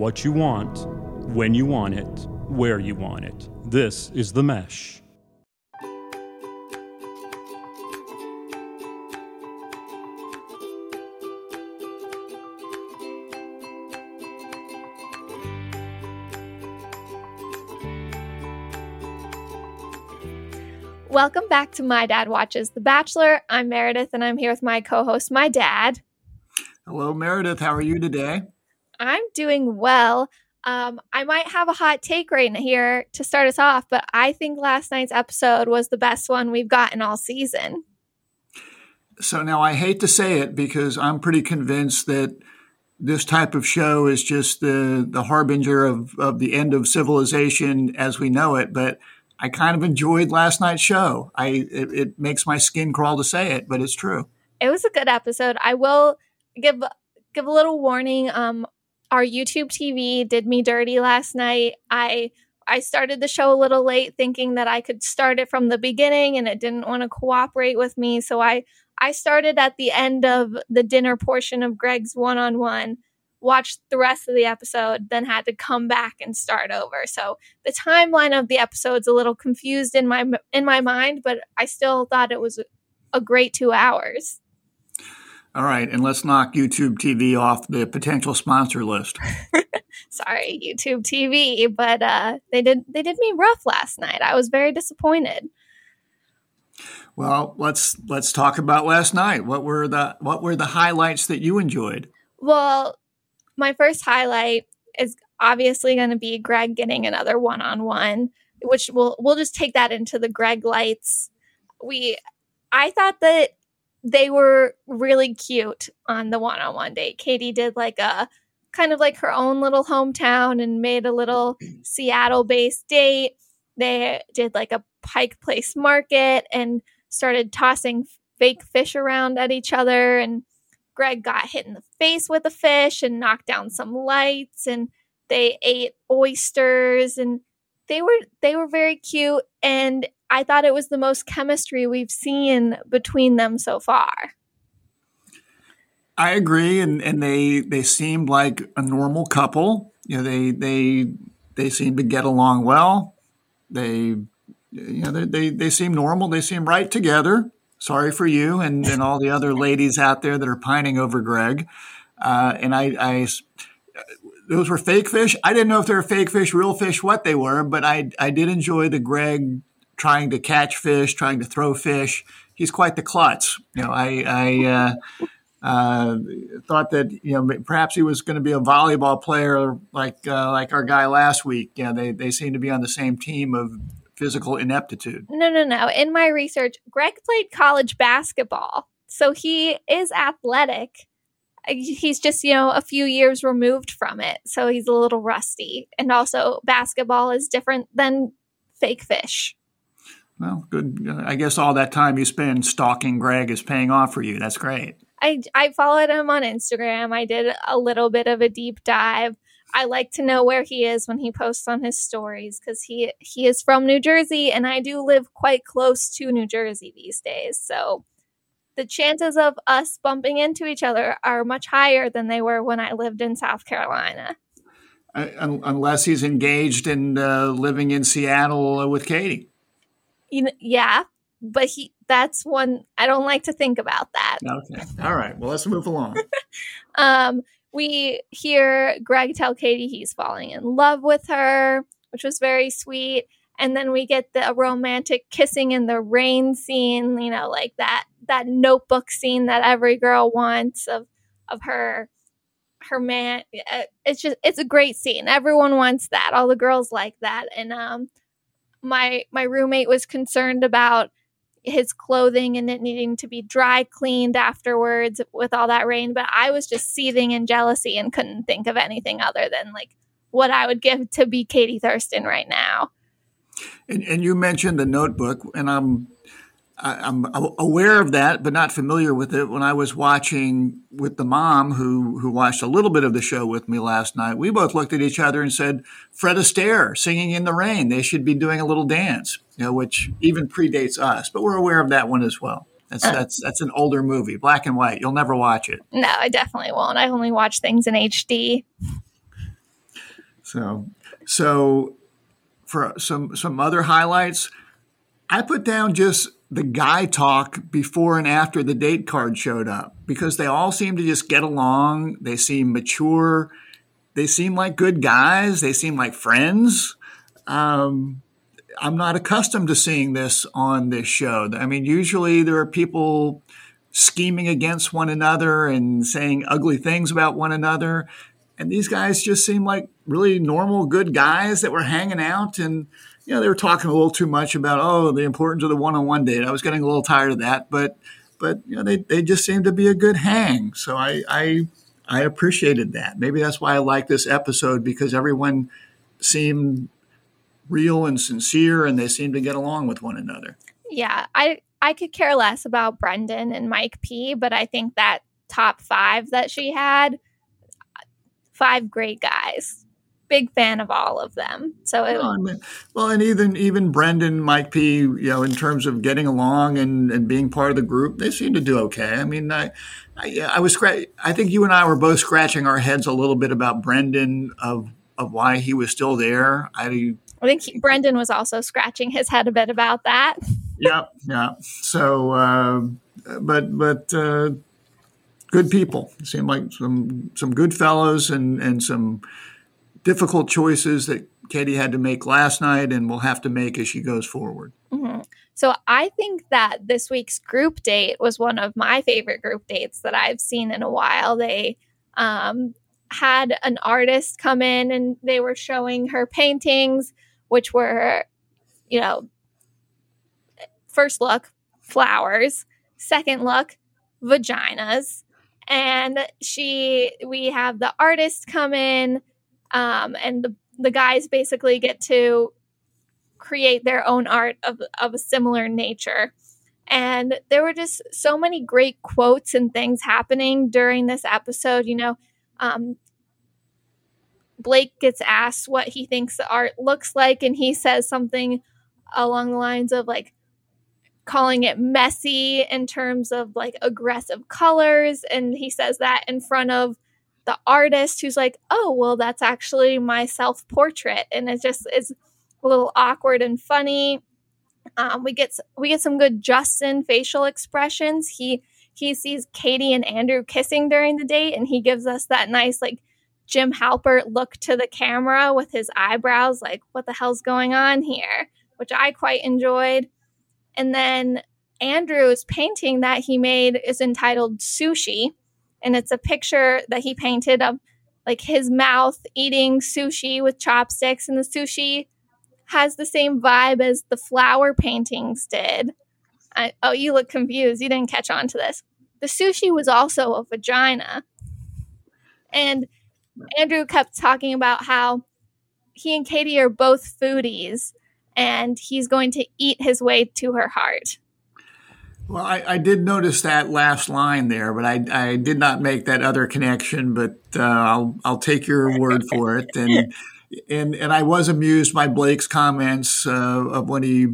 what you want, when you want it, where you want it. This is The Mesh. Welcome back to My Dad Watches The Bachelor. I'm Meredith and I'm here with my co host, my dad. Hello, Meredith. How are you today? I'm doing well. Um, I might have a hot take right here to start us off, but I think last night's episode was the best one we've gotten all season. So now I hate to say it because I'm pretty convinced that this type of show is just the the harbinger of, of the end of civilization as we know it, but I kind of enjoyed last night's show. I it, it, makes my skin crawl to say it, but it's true. It was a good episode. I will give give a little warning. Um, our YouTube TV did me dirty last night. I I started the show a little late, thinking that I could start it from the beginning, and it didn't want to cooperate with me. So I I started at the end of the dinner portion of Greg's one on one watched the rest of the episode, then had to come back and start over. So the timeline of the episode's a little confused in my in my mind, but I still thought it was a great two hours. All right, and let's knock YouTube TV off the potential sponsor list. Sorry, YouTube TV, but uh, they did they did me rough last night. I was very disappointed. Well, let's let's talk about last night. What were the what were the highlights that you enjoyed? Well, my first highlight is obviously going to be Greg getting another one on one, which we'll we'll just take that into the Greg lights. We I thought that they were really cute on the one on one date. Katie did like a kind of like her own little hometown and made a little Seattle based date. They did like a Pike Place market and started tossing fake fish around at each other and Greg got hit in the face with a fish and knocked down some lights and they ate oysters and they were they were very cute and I thought it was the most chemistry we've seen between them so far. I agree and and they they seemed like a normal couple. You know, they they they seem to get along well. They you know they they, they seem normal. They seem right together sorry for you and, and all the other ladies out there that are pining over Greg. Uh, and I, I, those were fake fish. I didn't know if they were fake fish, real fish, what they were, but I, I did enjoy the Greg trying to catch fish, trying to throw fish. He's quite the klutz. You know, I, I uh, uh, thought that you know perhaps he was going to be a volleyball player like uh, like our guy last week. Yeah, you know, they they seem to be on the same team of physical ineptitude. No, no, no. In my research, Greg played college basketball. So he is athletic. He's just, you know, a few years removed from it. So he's a little rusty. And also, basketball is different than fake fish. Well, good. I guess all that time you spend stalking Greg is paying off for you. That's great. I, I followed him on Instagram. I did a little bit of a deep dive. I like to know where he is when he posts on his stories because he he is from New Jersey and I do live quite close to New Jersey these days. So the chances of us bumping into each other are much higher than they were when I lived in South Carolina. Uh, unless he's engaged and uh, living in Seattle with Katie. You know, yeah, but he that's one I don't like to think about that. Okay. All right. Well, let's move along. um we hear Greg tell Katie he's falling in love with her, which was very sweet. And then we get the romantic kissing in the rain scene, you know, like that that notebook scene that every girl wants of of her her man. Uh, it's just it's a great scene. Everyone wants that. All the girls like that. And um my my roommate was concerned about his clothing and it needing to be dry cleaned afterwards with all that rain. But I was just seething in jealousy and couldn't think of anything other than like what I would give to be Katie Thurston right now. And, and you mentioned the notebook, and I'm I'm aware of that, but not familiar with it. When I was watching with the mom who who watched a little bit of the show with me last night, we both looked at each other and said, "Fred Astaire singing in the rain. They should be doing a little dance," you know, which even predates us. But we're aware of that one as well. That's uh, that's that's an older movie, black and white. You'll never watch it. No, I definitely won't. I only watch things in HD. So, so for some some other highlights, I put down just the guy talk before and after the date card showed up because they all seem to just get along. They seem mature. They seem like good guys. They seem like friends. Um, I'm not accustomed to seeing this on this show. I mean, usually there are people scheming against one another and saying ugly things about one another. And these guys just seem like really normal, good guys that were hanging out. And, you know, they were talking a little too much about, oh, the importance of the one on one date. I was getting a little tired of that. But, but, you know, they, they just seemed to be a good hang. So I, I, I appreciated that. Maybe that's why I like this episode because everyone seemed real and sincere and they seemed to get along with one another. Yeah, I I could care less about Brendan and Mike P, but I think that top 5 that she had five great guys. Big fan of all of them. So it, well, I mean, well, and even even Brendan, Mike P, you know, in terms of getting along and, and being part of the group, they seem to do okay. I mean, I I, I was great. I think you and I were both scratching our heads a little bit about Brendan of of why he was still there. I I think he, Brendan was also scratching his head a bit about that. yeah, yeah. So, uh, but but uh, good people. Seem like some some good fellows and and some difficult choices that Katie had to make last night and will have to make as she goes forward. Mm-hmm. So I think that this week's group date was one of my favorite group dates that I've seen in a while. They um, had an artist come in and they were showing her paintings which were, you know, first look, flowers, second look, vaginas. And she, we have the artist come in, um, and the, the guys basically get to create their own art of, of a similar nature. And there were just so many great quotes and things happening during this episode. You know, um, Blake gets asked what he thinks the art looks like, and he says something along the lines of like calling it messy in terms of like aggressive colors. And he says that in front of the artist who's like, oh, well, that's actually my self portrait. And it just is a little awkward and funny. Um, we get we get some good Justin facial expressions. He he sees Katie and Andrew kissing during the date, and he gives us that nice like Jim Halpert look to the camera with his eyebrows, like, what the hell's going on here? Which I quite enjoyed. And then Andrew's painting that he made is entitled Sushi. And it's a picture that he painted of like his mouth eating sushi with chopsticks. And the sushi has the same vibe as the flower paintings did. I, oh, you look confused. You didn't catch on to this. The sushi was also a vagina. And Andrew kept talking about how he and Katie are both foodies and he's going to eat his way to her heart. Well, I, I did notice that last line there, but I, I did not make that other connection. But uh, I'll I'll take your word for it. And and and I was amused by Blake's comments uh, of when he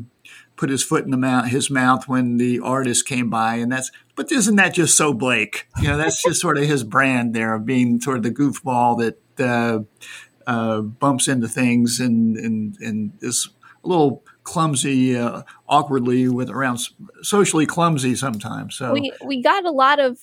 put his foot in the mouth, his mouth when the artist came by, and that's. But isn't that just so Blake? You know, that's just sort of his brand there of being sort of the goofball that uh, uh, bumps into things and and and is a little clumsy, uh, awkwardly with around socially clumsy sometimes. So we we got a lot of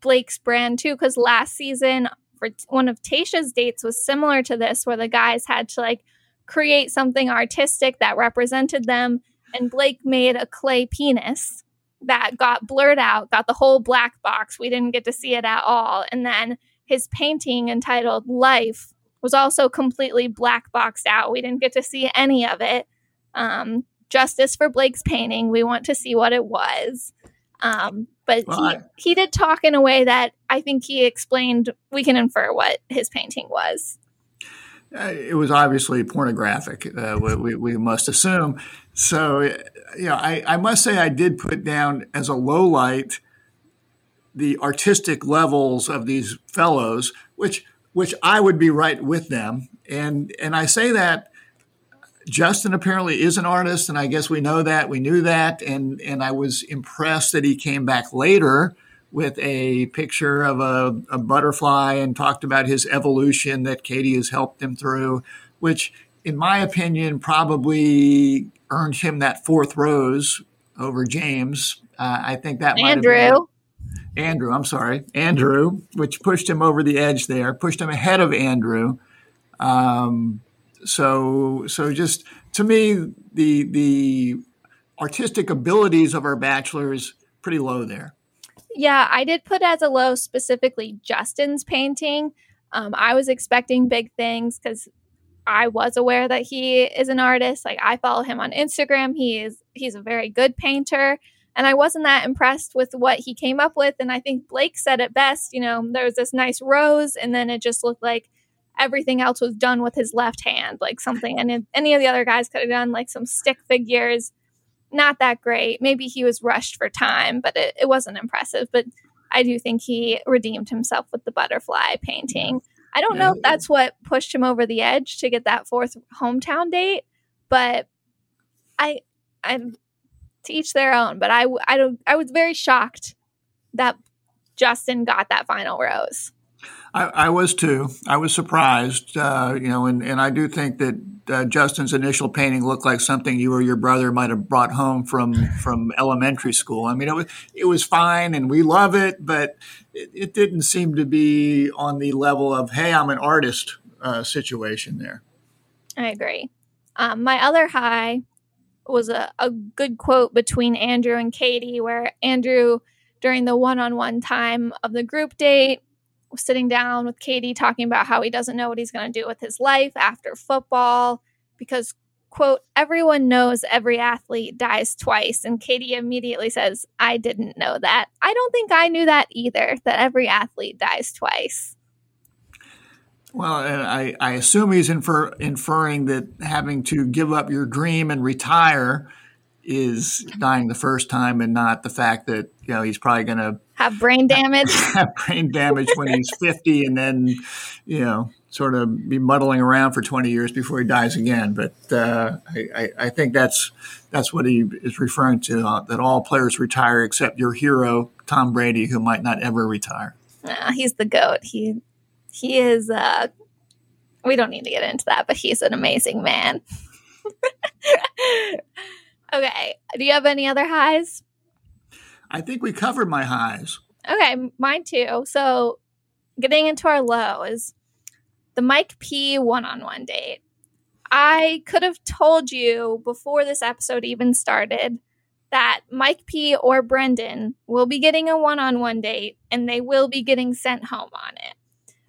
Blake's brand too because last season for one of Tasha's dates was similar to this, where the guys had to like create something artistic that represented them and Blake made a clay penis that got blurred out, got the whole black box. We didn't get to see it at all. And then his painting entitled Life was also completely black boxed out. We didn't get to see any of it. Um, justice for Blake's painting. We want to see what it was. Um, but well, he, I- he did talk in a way that I think he explained, we can infer what his painting was. Uh, it was obviously pornographic, uh, we, we, must assume. So, you know, I, I must say I did put down as a low light the artistic levels of these fellows, which which I would be right with them. And and I say that Justin apparently is an artist, and I guess we know that. We knew that, and and I was impressed that he came back later with a picture of a, a, butterfly and talked about his evolution that Katie has helped him through, which, in my opinion, probably earned him that fourth rose over James. Uh, I think that might Andrew. Andrew. I'm sorry, Andrew, which pushed him over the edge there, pushed him ahead of Andrew. Um, so, so just to me, the the artistic abilities of our bachelors pretty low there. Yeah, I did put as a low specifically Justin's painting. Um, I was expecting big things because I was aware that he is an artist. Like I follow him on Instagram. He is he's a very good painter. And I wasn't that impressed with what he came up with. And I think Blake said it best. You know, there was this nice rose, and then it just looked like everything else was done with his left hand, like something. And any of the other guys could have done like some stick figures not that great. Maybe he was rushed for time, but it, it wasn't impressive. But I do think he redeemed himself with the butterfly painting. I don't know if that's what pushed him over the edge to get that fourth hometown date, but I, I'm to each their own. But I, I don't. I was very shocked that Justin got that final rose. I, I was too. I was surprised, uh, you know, and, and I do think that uh, Justin's initial painting looked like something you or your brother might have brought home from from elementary school. I mean, it was it was fine, and we love it, but it, it didn't seem to be on the level of "Hey, I'm an artist" uh, situation there. I agree. Um, my other high was a, a good quote between Andrew and Katie, where Andrew, during the one on one time of the group date, sitting down with Katie talking about how he doesn't know what he's going to do with his life after football because quote everyone knows every athlete dies twice and Katie immediately says I didn't know that. I don't think I knew that either that every athlete dies twice. Well, I, I assume he's infer, inferring that having to give up your dream and retire is dying the first time and not the fact that you know he's probably going to have brain damage. Have brain damage when he's 50 and then you know sort of be muddling around for 20 years before he dies again. But uh, I, I, think that's that's what he is referring to uh, that all players retire except your hero tom brady who might not ever retire. Uh, he's the goat. He he is uh we don't need to get into that but he's an amazing man Okay. Do you have any other highs? I think we covered my highs. Okay, mine too. So, getting into our lows, the Mike P one on one date. I could have told you before this episode even started that Mike P or Brendan will be getting a one on one date and they will be getting sent home on it.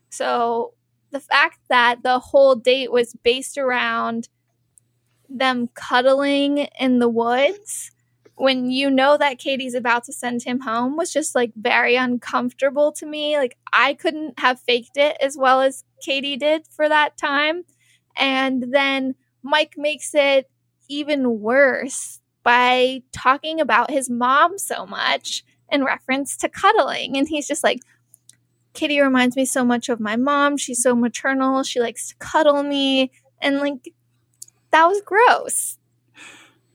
So, the fact that the whole date was based around them cuddling in the woods when you know that Katie's about to send him home was just like very uncomfortable to me. Like I couldn't have faked it as well as Katie did for that time. And then Mike makes it even worse by talking about his mom so much in reference to cuddling. And he's just like, Katie reminds me so much of my mom. She's so maternal. She likes to cuddle me. And like, that was gross.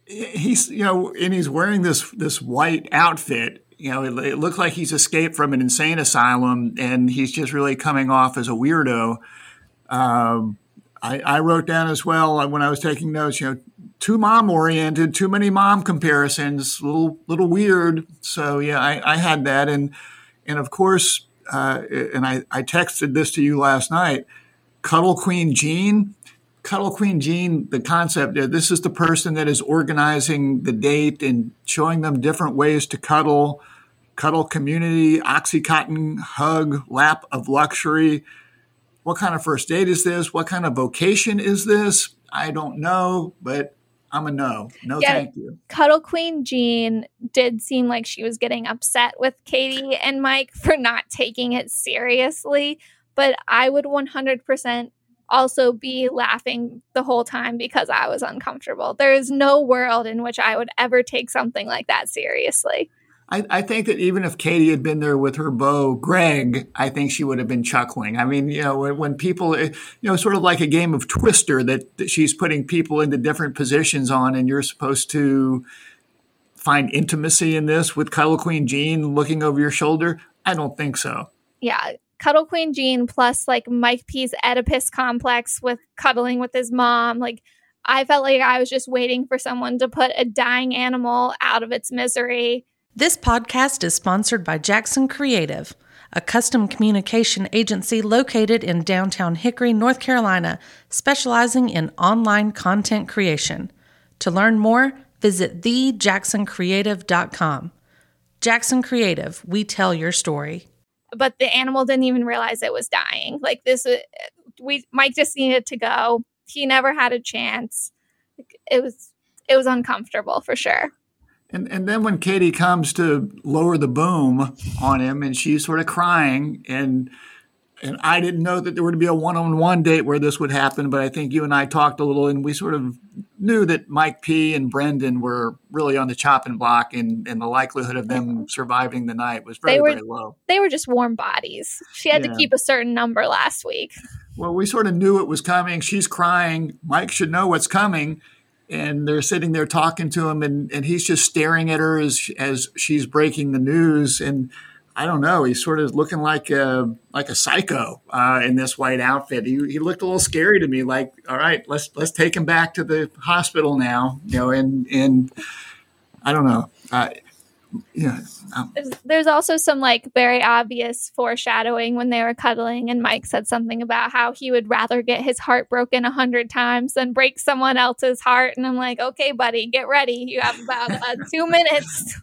He's, you know, and he's wearing this this white outfit. You know, it, it looks like he's escaped from an insane asylum, and he's just really coming off as a weirdo. Um, I, I wrote down as well uh, when I was taking notes. You know, too mom oriented, too many mom comparisons, little little weird. So yeah, I, I had that, and and of course, uh, and I, I texted this to you last night. Cuddle Queen Jean Cuddle Queen Jean, the concept, uh, this is the person that is organizing the date and showing them different ways to cuddle, cuddle community, Oxycontin, hug, lap of luxury. What kind of first date is this? What kind of vocation is this? I don't know, but I'm a no. No, yeah, thank you. Cuddle Queen Jean did seem like she was getting upset with Katie and Mike for not taking it seriously, but I would 100% also be laughing the whole time because I was uncomfortable. There is no world in which I would ever take something like that seriously. I, I, think that even if Katie had been there with her beau, Greg, I think she would have been chuckling. I mean, you know, when, when people, eh, you know, sort of like a game of Twister that, that she's putting people into different positions on, and you're supposed to find intimacy in this with Cuddle Queen Jean looking over your shoulder? I don't think so. Yeah. Cuddle Queen Jean plus like Mike P's Oedipus complex with cuddling with his mom. Like, I felt like I was just waiting for someone to put a dying animal out of its misery. This podcast is sponsored by Jackson Creative, a custom communication agency located in downtown Hickory, North Carolina, specializing in online content creation. To learn more, visit thejacksoncreative.com. Jackson Creative, we tell your story. But the animal didn't even realize it was dying. Like this, uh, we Mike just needed to go. He never had a chance. It was it was uncomfortable for sure. And and then when Katie comes to lower the boom on him, and she's sort of crying, and and I didn't know that there would be a one-on-one date where this would happen, but I think you and I talked a little, and we sort of knew that Mike P and Brendan were really on the chopping block, and, and the likelihood of them surviving the night was very, were- very low. They were just warm bodies. She had Yeah. to keep a certain number last week. Well, we sort of knew it was coming. She's crying. Mike should know what's coming. And they're sitting there talking to him, and, and he's just staring at her as as she's breaking the news. And I don't know, he's sort of looking like a like a psycho uh, in this white outfit. He, he looked a little scary to me. Like, all right, let's let's take him back to the hospital now. You know, and and I don't know. Uh, yeah, um, There's, there's also some like very obvious foreshadowing when they were cuddling, and Mike said something about how he would rather get his heart broken a hundred times than break someone else's heart. And I'm like, okay, buddy, get ready. You have about uh, two minutes.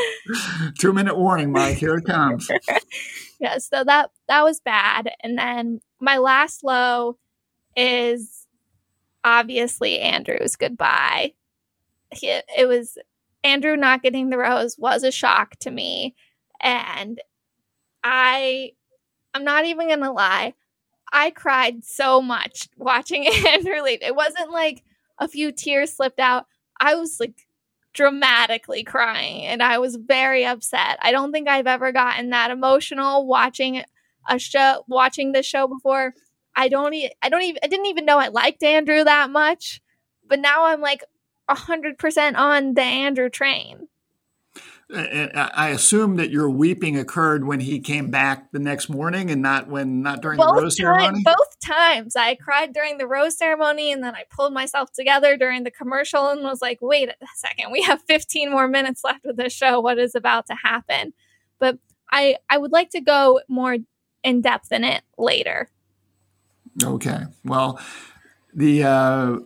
two minute warning, Mike. Here it comes. yeah, so that that was bad. And then my last low is obviously Andrew's goodbye. He, it was Andrew not getting the rose was a shock to me, and I I'm not even gonna lie, I cried so much watching Andrew leave. It wasn't like a few tears slipped out. I was like dramatically crying and I was very upset. I don't think I've ever gotten that emotional watching a show watching this show before. I don't e- I don't even I didn't even know I liked Andrew that much, but now I'm like 100% on the Andrew train. And I assume that your weeping occurred when he came back the next morning, and not when not during the rose time, ceremony. both times I cried during the rose ceremony and then I pulled myself together during the commercial and was like, wait a second, we have 15 more minutes left of this show. What is about to happen? But I I would like to go more in depth in it later. Okay. Well, the uh,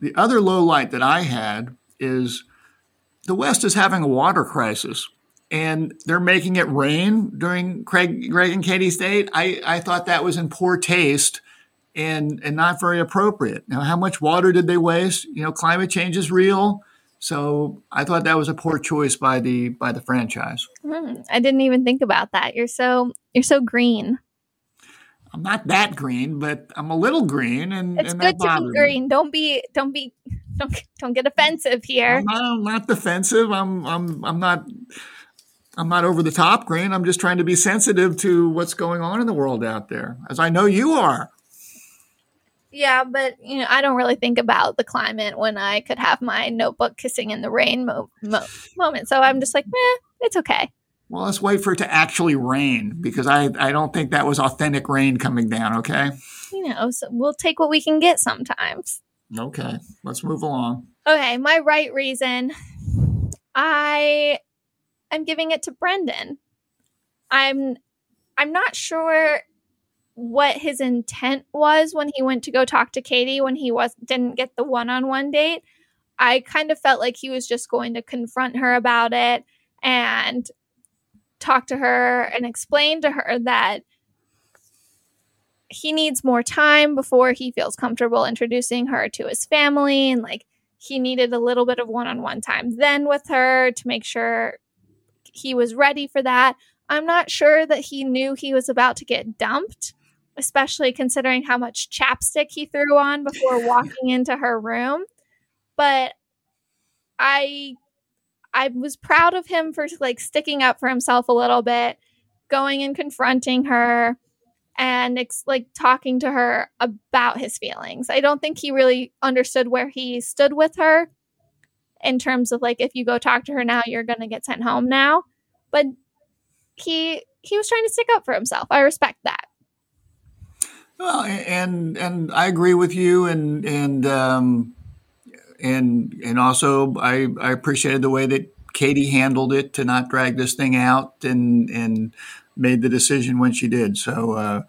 the other low light that I had is the West is having a water crisis, and they're making it rain during Craig, Greg and Katie's date. I, I thought that was in poor taste and and not very appropriate. Now, how much water did they waste? You know, climate change is real, so I thought that was a poor choice by the by the franchise. Hmm, I didn't even think about that. You're so you're so green. I'm not that green, but I'm a little green, and It's and good to be me. green. Don't be don't be don't don't get offensive here. I'm not, I'm not defensive. I'm I'm I'm not I'm not over the top green. I'm just trying to be sensitive to what's going on in the world out there, as I know you are. Yeah, but you know, I don't really think about the climate when I could have my notebook kissing in the rain mo- mo- moment. So I'm just like, eh, it's okay. Well, let's wait for it to actually rain mm-hmm. because I I don't think that was authentic rain coming down. Okay. You know, so we'll take what we can get sometimes. Okay. Let's move along. Okay, my right reason, I am giving it to Brendan. I'm I'm not sure what his intent was when he went to go talk to Katie when he was didn't get the one-on-one date. I kind of felt like he was just going to confront her about it and talk to her and explain to her that he needs more time before he feels comfortable introducing her to his family and like he needed a little bit of one-on-one time then with her to make sure he was ready for that. I'm not sure that he knew he was about to get dumped, especially considering how much chapstick he threw on before walking into her room. But I I was proud of him for like sticking up for himself a little bit, going and confronting her and ex- like talking to her about his feelings. I don't think he really understood where he stood with her. in terms of like if you go talk to her now, you're gonna get sent home now. But he he was trying to stick up for himself. I respect that. Well, and and I agree with you, and and um, and and also I I appreciated the way that Katie handled it to not drag this thing out and and made the decision when she did. So. Uh,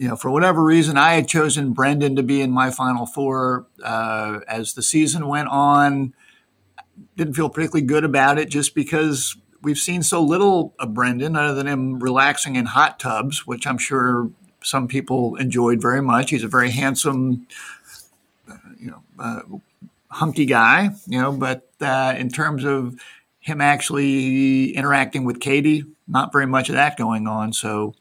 you know, for whatever reason, I had chosen Brendan to be in my final four. Uh, as the season went on, didn't feel particularly good about it just because we've seen so little of Brendan other than him relaxing in hot tubs, which I'm sure some people enjoyed very much. He's a very handsome, uh, you know, uh, hunky guy, you know, but uh, in terms of him actually interacting with Katie, not very much of that going on. So,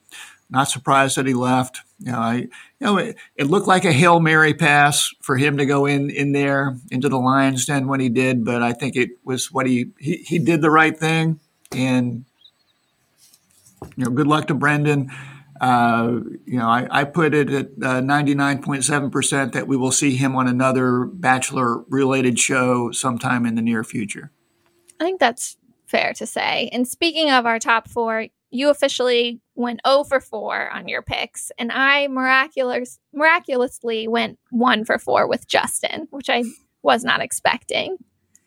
not surprised that he left. You know, I, you know, it, it, looked like a hail mary pass for him to go in in there into the lion's den when he did, but I think it was what he he, he did the right thing, and you know, good luck to Brendan. Uh, you know, I, I, put it at 99.7% uh, that we will see him on another Bachelor related show sometime in the near future. I think that's fair to say. And speaking of our top four, you officially went 0 for 4 on your picks, and I miraculous, miraculously went 1 for 4 with Justin, which I was not expecting.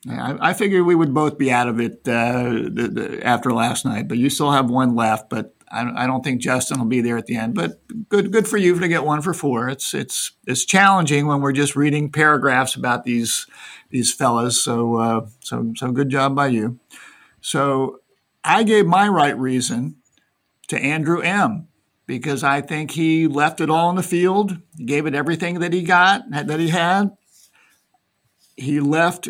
Yeah, I, I figured we would both be out of it uh, the, the, after last night, but you still have one left. But I, I, don't think Justin will be there at the end. But good, good for you to get one for four. It's it's it's challenging when we're just reading paragraphs about these these fellas. So uh, so so good job by you. So I gave my right reason to Andrew M because I think he left it all in the field. Gave it everything that he got, that he had. He left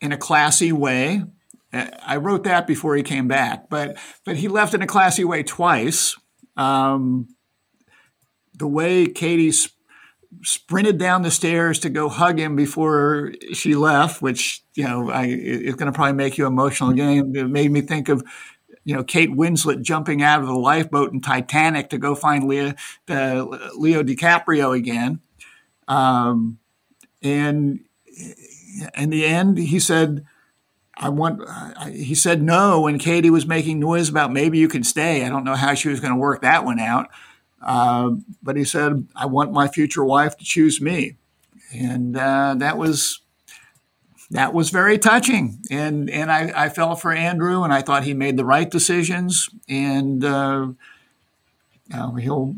in a classy way. I wrote that before he came back, but but he left in a classy way twice. Um, the way Katie sp- sprinted down the stairs to go hug him before she left, which you know I, it's going to probably make you emotional again. It made me think of you know Kate Winslet jumping out of the lifeboat in Titanic to go find Leo, uh, Leo DiCaprio again. Um, and in the end, he said, "I want." He said no when Katie was making noise about maybe you can stay. I don't know how she was going to work that one out, uh, but he said, "I want my future wife to choose me," and uh, that was that was very touching. And and I, I felt for Andrew, and I thought he made the right decisions. And uh, he'll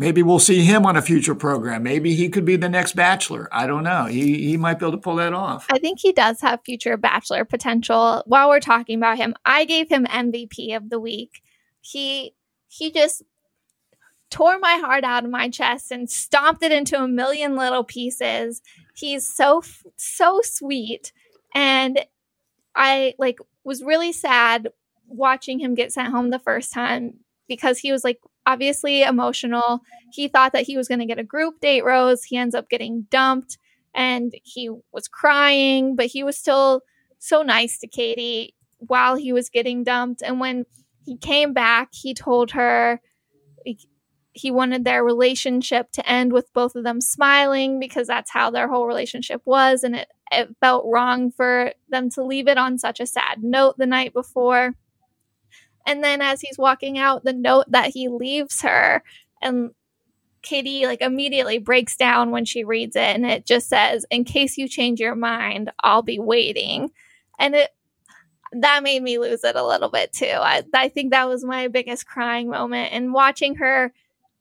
maybe we'll see him on a future program. Maybe he could be the next Bachelor. I don't know. He he might be able to pull that off. I think he does have future Bachelor potential. While we're talking about him, I gave him MVP of the week. He he just tore my heart out of my chest and stomped it into a million little pieces. He's so so sweet and I like was really sad watching him get sent home the first time because he was like obviously emotional. He thought that he was going to get a group date rose. He ends up getting dumped and he was crying, but he was still so nice to Katie while he was getting dumped. And when he came back, he told her he wanted their relationship to end with both of them smiling because that's how their whole relationship was and it, it felt wrong for them to leave it on such a sad note the night before and then as he's walking out the note that he leaves her and katie like immediately breaks down when she reads it and it just says in case you change your mind i'll be waiting and it that made me lose it a little bit too. I, I think that was my biggest crying moment. And watching her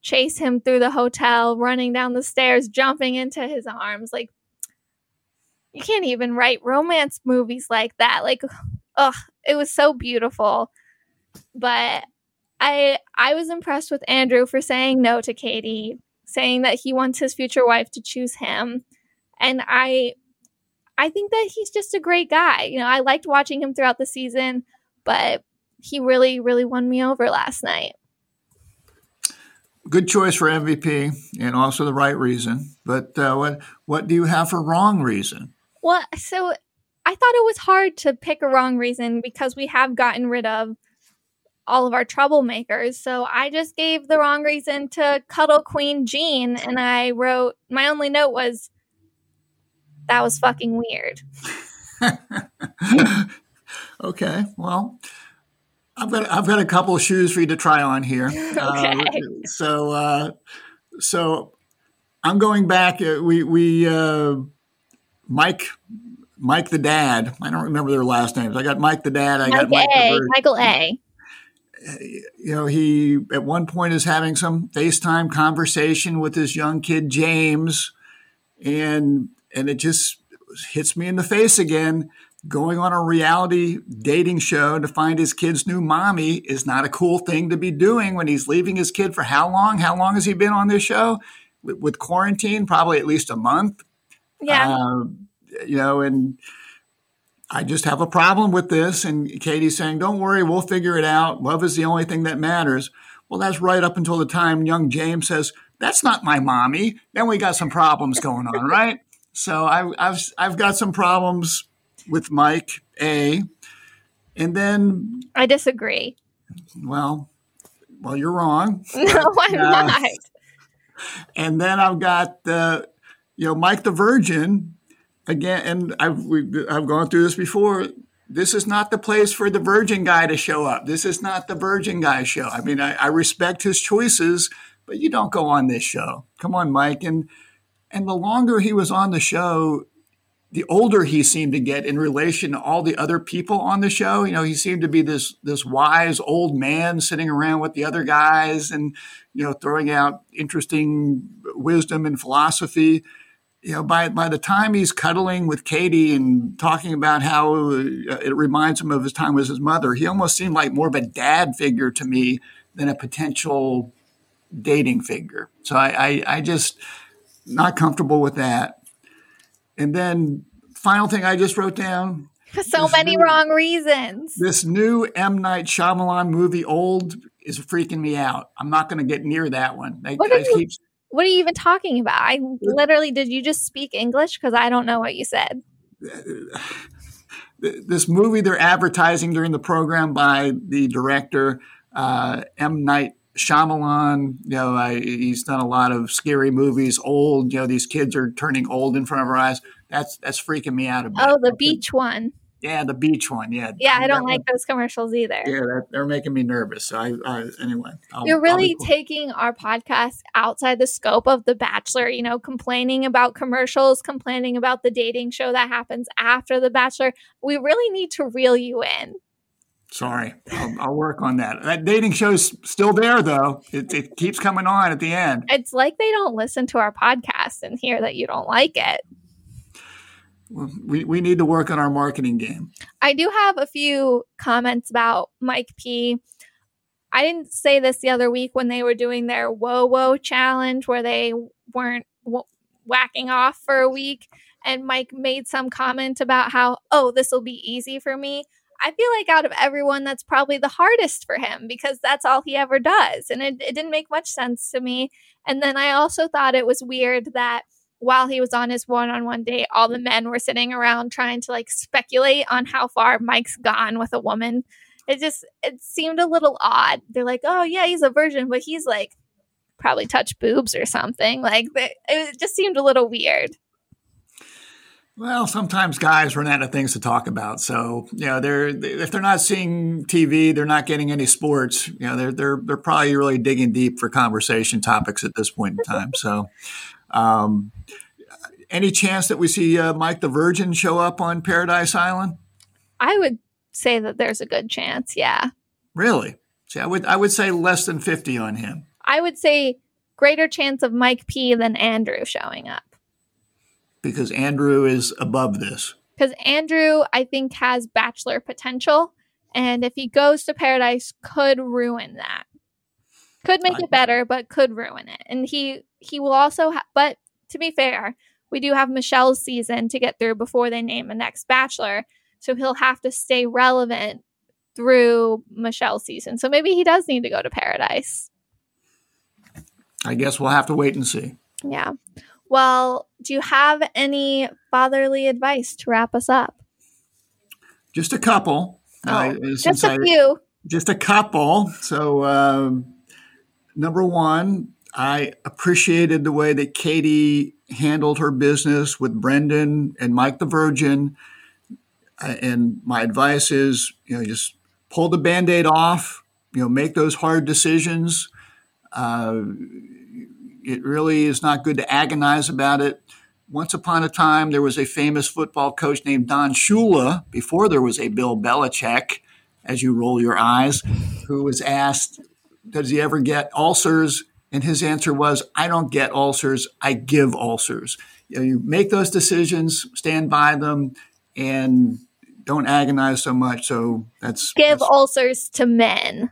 chase him through the hotel, running down the stairs, jumping into his arms. Like, you can't even write romance movies like that. Like, ugh, it was so beautiful. But I I was impressed with Andrew for saying no to Katie, saying that he wants his future wife to choose him. And I I think that he's just a great guy. You know, I liked watching him throughout the season, but he really, really won me over last night good choice for MVP and also the right reason. But uh, what what do you have for wrong reason? Well, so I thought it was hard to pick a wrong reason because we have gotten rid of all of our troublemakers. So I just gave the wrong reason to Cuddle Queen Jean, and I wrote my only note was that was fucking weird. okay, well, I've got I've got a couple of shoes for you to try on here. Okay. Uh, so uh, so I'm going back. Uh, we we uh, Mike Mike the dad. I don't remember their last names. I got Mike the dad. I got Mike Mike the A. Michael A. you know, he at one point is having some FaceTime conversation with his young kid James, and and it just hits me in the face again. Going on a reality dating show to find his kid's new mommy is not a cool thing to be doing when he's leaving his kid for how long? How long has he been on this show? With, with quarantine, probably at least a month. Yeah. Uh, you know, and I just have a problem with this. And Katie's saying, don't worry, we'll figure it out. Love is the only thing that matters. Well, that's right up until the time young James says, that's not my mommy. Then we got some problems going on, right? So I, I've, I've got some problems with Mike A. And then, I disagree. well, well, you're wrong. No, I'm uh, not. And then I've got the, you know, Mike the Virgin again. And I've we, I've gone through this before. This is not the place for the Virgin guy to show up. This is not the Virgin guy show. I mean, I, I respect his choices, but you don't go on this show. Come on, Mike. And and the longer he was on the show, the older he seemed to get in relation to all the other people on the show. You know, he seemed to be this this wise old man sitting around with the other guys and you know throwing out interesting wisdom and philosophy. You know, by by the time he's cuddling with Katie and talking about how uh, it reminds him of his time with his mother, he almost seemed like more of a dad figure to me than a potential dating figure. So I, I, I just not comfortable with that. And then final thing I just wrote down so many new- wrong reasons. this new M Night Shyamalan movie, Old, is freaking me out. I'm not going to get near that one. I, What I you- keep What are you even talking about? I literally did you just speak English? Because I don't know what you said. this movie they're advertising during the program by the director uh, M Night Shyamalan. You know, I, he's done a lot of scary movies. Old, you know, these kids are turning old in front of our eyes. That's that's freaking me out a bit. Oh, the beach one. Yeah, the beach one. Yeah, Yeah, I don't like those commercials either. Yeah, that, they're making me nervous. So I, I anyway. I'll- You're really cool. taking our podcast outside the scope of The Bachelor, you know, complaining about commercials, complaining about the dating show that happens after The Bachelor. We really need to reel you in. Sorry, I'll, I'll work on that. That dating show's still there though. It, it keeps coming on at the end. It's like they don't listen to our podcast and hear that you don't like it. We we need to work on our marketing game. I do have a few comments about Mike P. I didn't say this the other week when they were doing their whoa whoa challenge where they weren't w- whacking off for a week. And Mike made some comment about how, oh, this will be easy for me. I feel like out of everyone, that's probably the hardest for him because that's all he ever does. And it, it didn't make much sense to me. And then I also thought it was weird that while he was on his one on one date, all the men were sitting around trying to like speculate on how far Mike's gone with a woman. It just it seemed a little odd. They're like, oh yeah, he's a virgin, but he's like probably touched boobs or something. Like it just seemed a little weird. Well, sometimes guys run out of things to talk about. So, you know, they're if they're not seeing TV, they're not getting any sports. You know, they're they're they're probably really digging deep for conversation topics at this point in time. So, um, any chance that we see uh, Mike the Virgin show up on Paradise Island? I would say that there's a good chance. Yeah, Really? See, I would I would say less than fifty on him. I would say greater chance of Mike P than Andrew showing up. because Andrew is above this. because Andrew, I think, has bachelor potential, and if he goes to Paradise, could ruin that. Could make I- it better, but could ruin it. And he he will also. Ha- but to be fair, we do have Michelle's season to get through before they name a next bachelor, so he'll have to stay relevant through Michelle's season. So maybe he does need to go to Paradise. I guess we'll have to wait and see. Yeah. Well, do you have any fatherly advice to wrap us up? Just a couple. Oh, Uh, Just a I- few. just a couple. So, um, number one, I appreciated the way that Katie handled her business with Brendan and Mike the Virgin. and my advice is, you know, just pull the band-aid off. You know, make those hard decisions. Uh, it really is not good to agonize about it. Once upon a time, there was a famous football coach named Don Shula, before there was a Bill Belichick, as you roll your eyes, who was asked, Does he ever get ulcers? And his answer was, I don't get ulcers, I give ulcers. You, know, you make those decisions, stand by them, and don't agonize so much. So that's give that's, ulcers to men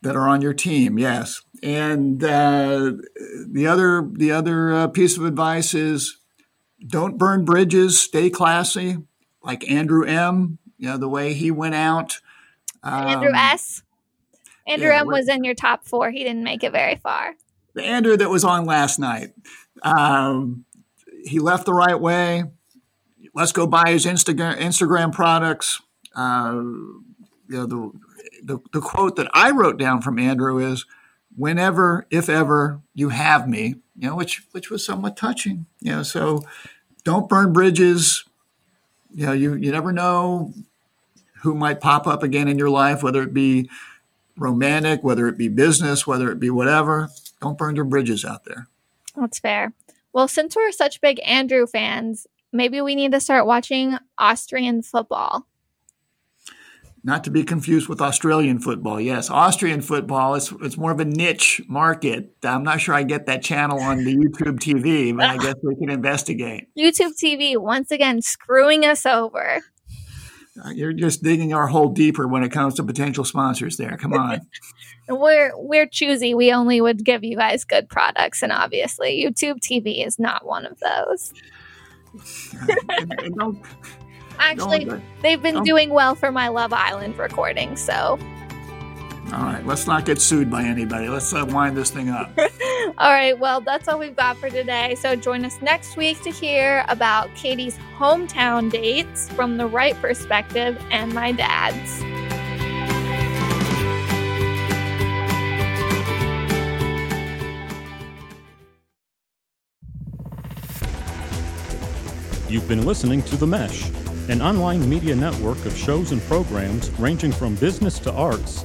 that are on your team. Yes. And uh, the other the other uh, piece of advice is don't burn bridges. Stay classy, like Andrew M. You know the way he went out. Um, Andrew S. Andrew yeah, M. was in your top four. He didn't make it very far. The Andrew that was on last night. Um, he left the right way. Let's go buy his Instagram Instagram products. Uh, you know the, the the quote that I wrote down from Andrew is whenever, if ever, you have me, you know, which which was somewhat touching. You know, so don't burn bridges. You know, you, you never know who might pop up again in your life, whether it be romantic, whether it be business, whether it be whatever. Don't burn your bridges out there. That's fair. Well, since we're such big Andrew fans, maybe we need to start watching Austrian football not to be confused with Australian football. Yes, Austrian football is it's more of a niche market. I'm not sure I get that channel on the YouTube TV, but I guess we can investigate. YouTube TV once again screwing us over. You're just digging our hole deeper when it comes to potential sponsors. There, come on. we're we're choosy. We only would give you guys good products, and obviously, YouTube TV is not one of those. and, and don't Actually, they've been doing well for my Love Island recording, so. All right, let's not get sued by anybody. Let's uh, wind this thing up. all right, well, that's all we've got for today. So join us next week to hear about Katie's hometown dates from the right perspective and my dad's. You've been listening to The Mesh an online media network of shows and programs ranging from business to arts,